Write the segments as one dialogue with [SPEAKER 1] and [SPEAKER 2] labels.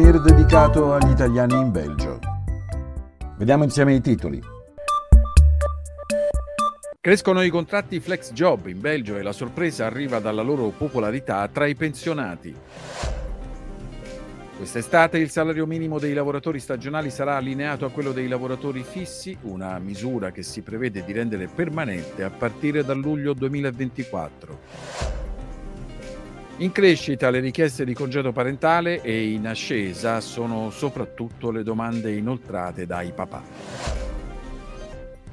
[SPEAKER 1] souvenir dedicato agli italiani in Belgio. Vediamo insieme i titoli.
[SPEAKER 2] Crescono i contratti flex job in Belgio e la sorpresa arriva dalla loro popolarità tra i pensionati. Quest'estate il salario minimo dei lavoratori stagionali sarà allineato a quello dei lavoratori fissi, una misura che si prevede di rendere permanente a partire dal luglio 2024. In crescita le richieste di congedo parentale e in ascesa sono soprattutto le domande inoltrate dai papà.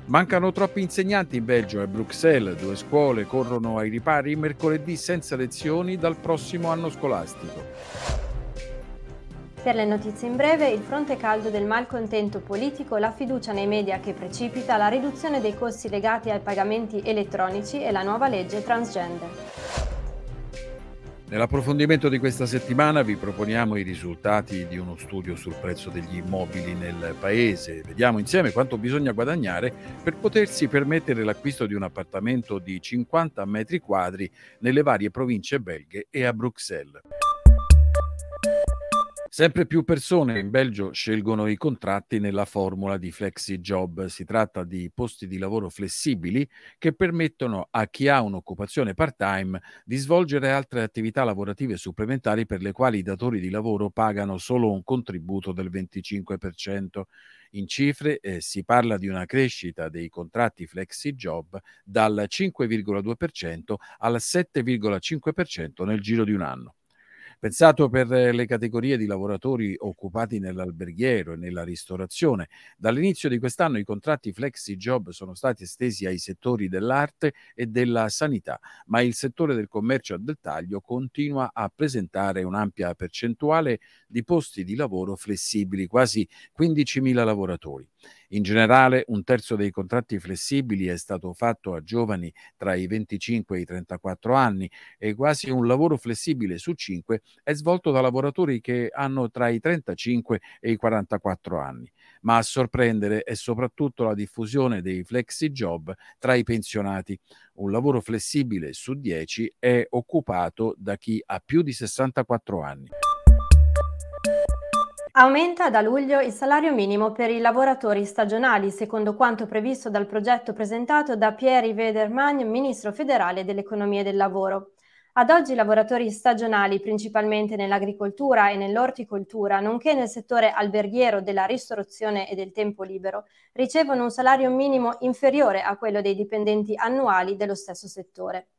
[SPEAKER 2] Mancano troppi insegnanti in Belgio e Bruxelles, due scuole corrono ai ripari mercoledì senza lezioni dal prossimo anno scolastico.
[SPEAKER 3] Per le notizie in breve, il fronte caldo del malcontento politico, la fiducia nei media che precipita, la riduzione dei costi legati ai pagamenti elettronici e la nuova legge transgender.
[SPEAKER 2] Nell'approfondimento di questa settimana vi proponiamo i risultati di uno studio sul prezzo degli immobili nel paese. Vediamo insieme quanto bisogna guadagnare per potersi permettere l'acquisto di un appartamento di 50 metri quadri nelle varie province belghe e a Bruxelles. Sempre più persone in Belgio scelgono i contratti nella formula di flexi job. Si tratta di posti di lavoro flessibili che permettono a chi ha un'occupazione part-time di svolgere altre attività lavorative supplementari per le quali i datori di lavoro pagano solo un contributo del 25%. In cifre eh, si parla di una crescita dei contratti flexi job dal 5,2% al 7,5% nel giro di un anno. Pensato per le categorie di lavoratori occupati nell'alberghiero e nella ristorazione, dall'inizio di quest'anno i contratti flexi job sono stati estesi ai settori dell'arte e della sanità, ma il settore del commercio al dettaglio continua a presentare un'ampia percentuale di posti di lavoro flessibili, quasi 15.000 lavoratori. In generale, un terzo dei contratti flessibili è stato fatto a giovani tra i 25 e i 34 anni e quasi un lavoro flessibile su cinque è svolto da lavoratori che hanno tra i 35 e i 44 anni. Ma a sorprendere è soprattutto la diffusione dei flexi job tra i pensionati. Un lavoro flessibile su 10 è occupato da chi ha più di 64 anni.
[SPEAKER 3] Aumenta da luglio il salario minimo per i lavoratori stagionali, secondo quanto previsto dal progetto presentato da Pierre Vederman, ministro federale dell'economia e del lavoro. Ad oggi i lavoratori stagionali, principalmente nell'agricoltura e nell'orticoltura, nonché nel settore alberghiero della ristorazione e del tempo libero, ricevono un salario minimo inferiore a quello dei dipendenti annuali dello stesso settore.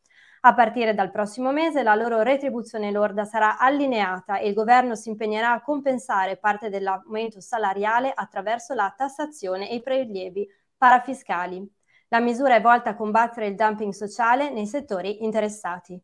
[SPEAKER 3] A partire dal prossimo mese la loro retribuzione lorda sarà allineata e il governo si impegnerà a compensare parte dell'aumento salariale attraverso la tassazione e i prelievi parafiscali. La misura è volta a combattere il dumping sociale nei settori interessati.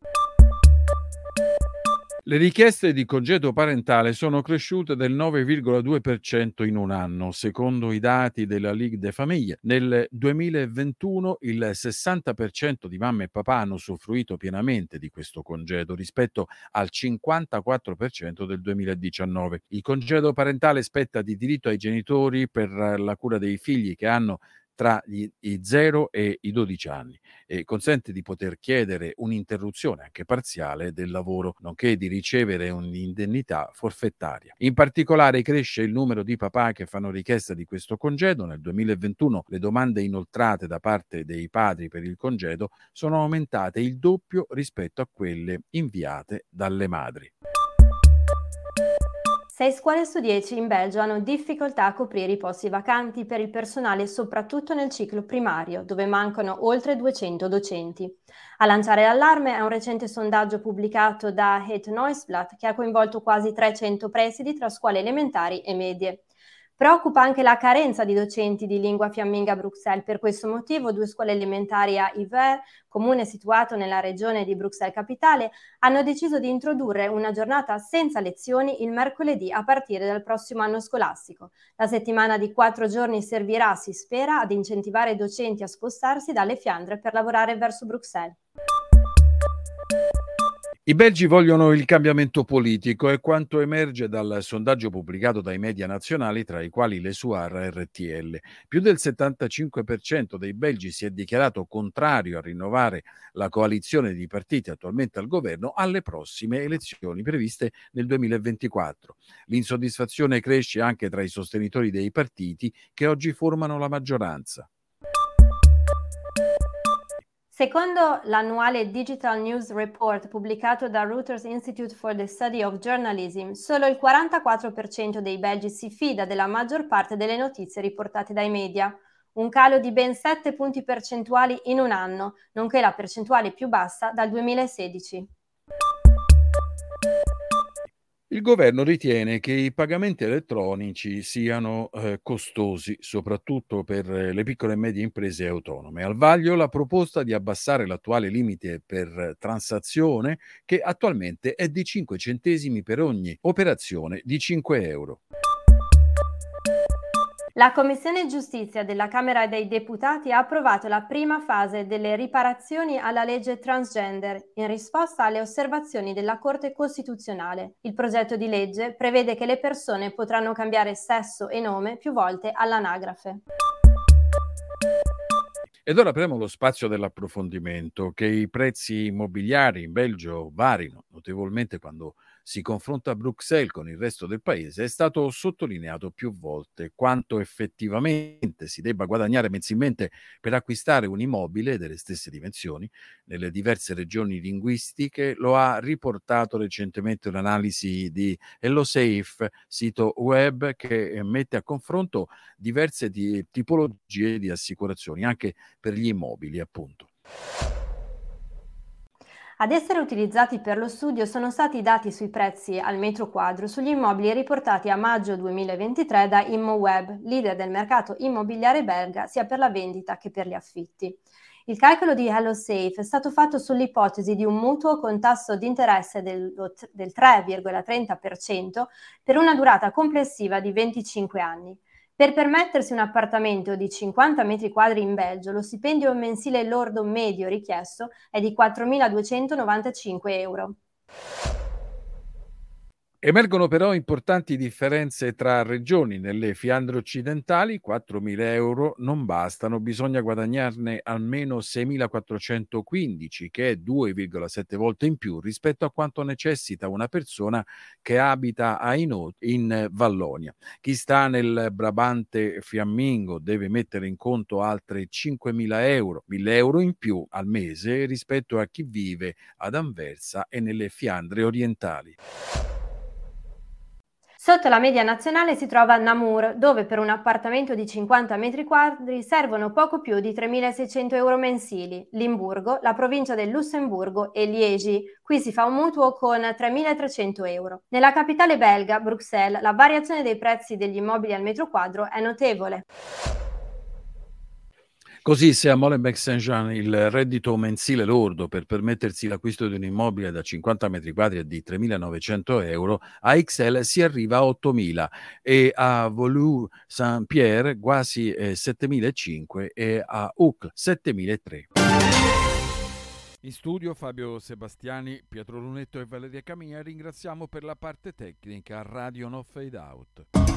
[SPEAKER 2] Le richieste di congedo parentale sono cresciute del 9,2% in un anno, secondo i dati della Ligue des Familles. Nel 2021 il 60% di mamme e papà hanno usufruito pienamente di questo congedo rispetto al 54% del 2019. Il congedo parentale spetta di diritto ai genitori per la cura dei figli che hanno tra gli, i 0 e i 12 anni e consente di poter chiedere un'interruzione anche parziale del lavoro, nonché di ricevere un'indennità forfettaria. In particolare cresce il numero di papà che fanno richiesta di questo congedo. Nel 2021 le domande inoltrate da parte dei padri per il congedo sono aumentate il doppio rispetto a quelle inviate dalle madri.
[SPEAKER 3] 6 scuole su 10 in Belgio hanno difficoltà a coprire i posti vacanti per il personale soprattutto nel ciclo primario, dove mancano oltre 200 docenti. A lanciare l'allarme è un recente sondaggio pubblicato da Het Neusblatt che ha coinvolto quasi 300 presidi tra scuole elementari e medie. Preoccupa anche la carenza di docenti di lingua fiamminga a Bruxelles. Per questo motivo due scuole elementari a Yver, comune situato nella regione di Bruxelles Capitale, hanno deciso di introdurre una giornata senza lezioni il mercoledì a partire dal prossimo anno scolastico. La settimana di quattro giorni servirà, si spera, ad incentivare i docenti a spostarsi dalle Fiandre per lavorare verso Bruxelles.
[SPEAKER 2] I belgi vogliono il cambiamento politico e quanto emerge dal sondaggio pubblicato dai media nazionali, tra i quali le SUAR RTL. Più del 75% dei belgi si è dichiarato contrario a rinnovare la coalizione di partiti attualmente al governo alle prossime elezioni previste nel 2024. L'insoddisfazione cresce anche tra i sostenitori dei partiti che oggi formano la maggioranza.
[SPEAKER 3] Secondo l'annuale Digital News Report pubblicato da Reuters Institute for the Study of Journalism, solo il 44% dei belgi si fida della maggior parte delle notizie riportate dai media, un calo di ben 7 punti percentuali in un anno, nonché la percentuale più bassa dal 2016.
[SPEAKER 2] Il governo ritiene che i pagamenti elettronici siano eh, costosi, soprattutto per le piccole e medie imprese autonome. Al vaglio la proposta di abbassare l'attuale limite per transazione, che attualmente è di 5 centesimi per ogni operazione di 5 euro.
[SPEAKER 3] La Commissione Giustizia della Camera dei Deputati ha approvato la prima fase delle riparazioni alla legge transgender in risposta alle osservazioni della Corte Costituzionale. Il progetto di legge prevede che le persone potranno cambiare sesso e nome più volte all'anagrafe.
[SPEAKER 2] Ed ora apriamo lo spazio dell'approfondimento, che i prezzi immobiliari in Belgio varino notevolmente quando si confronta Bruxelles con il resto del paese, è stato sottolineato più volte quanto effettivamente si debba guadagnare mensilmente per acquistare un immobile delle stesse dimensioni nelle diverse regioni linguistiche. Lo ha riportato recentemente un'analisi di HelloSafe, sito web che mette a confronto diverse di, tipologie di assicurazioni, anche per gli immobili, appunto.
[SPEAKER 3] Ad essere utilizzati per lo studio sono stati i dati sui prezzi al metro quadro sugli immobili riportati a maggio 2023 da ImmoWeb, leader del mercato immobiliare belga sia per la vendita che per gli affitti. Il calcolo di HelloSafe è stato fatto sull'ipotesi di un mutuo con tasso di interesse del, del 3,30% per una durata complessiva di 25 anni. Per permettersi un appartamento di 50 metri quadri in Belgio, lo stipendio mensile lordo medio richiesto è di 4.295 euro.
[SPEAKER 2] Emergono però importanti differenze tra regioni. Nelle Fiandre occidentali 4.000 euro non bastano, bisogna guadagnarne almeno 6.415, che è 2,7 volte in più rispetto a quanto necessita una persona che abita a Inot in Vallonia. Chi sta nel Brabante fiammingo deve mettere in conto altre 5.000 euro, 1.000 euro in più al mese rispetto a chi vive ad Anversa e nelle Fiandre orientali.
[SPEAKER 3] Sotto la media nazionale si trova Namur, dove per un appartamento di 50 metri quadri servono poco più di 3.600 euro mensili. Limburgo, la provincia del Lussemburgo e Liegi. Qui si fa un mutuo con 3.300 euro. Nella capitale belga, Bruxelles, la variazione dei prezzi degli immobili al metro quadro è notevole.
[SPEAKER 2] Così se a Molenbeek Saint-Jean il reddito mensile lordo per permettersi l'acquisto di un immobile da 50 metri quadri è di 3.900 euro, a XL si arriva a 8.000 e a Volu Saint-Pierre quasi eh, 7.500 e a Uccle 7.300. In studio Fabio Sebastiani, Pietro Lunetto e Valeria Camia ringraziamo per la parte tecnica Radio No Fade Out.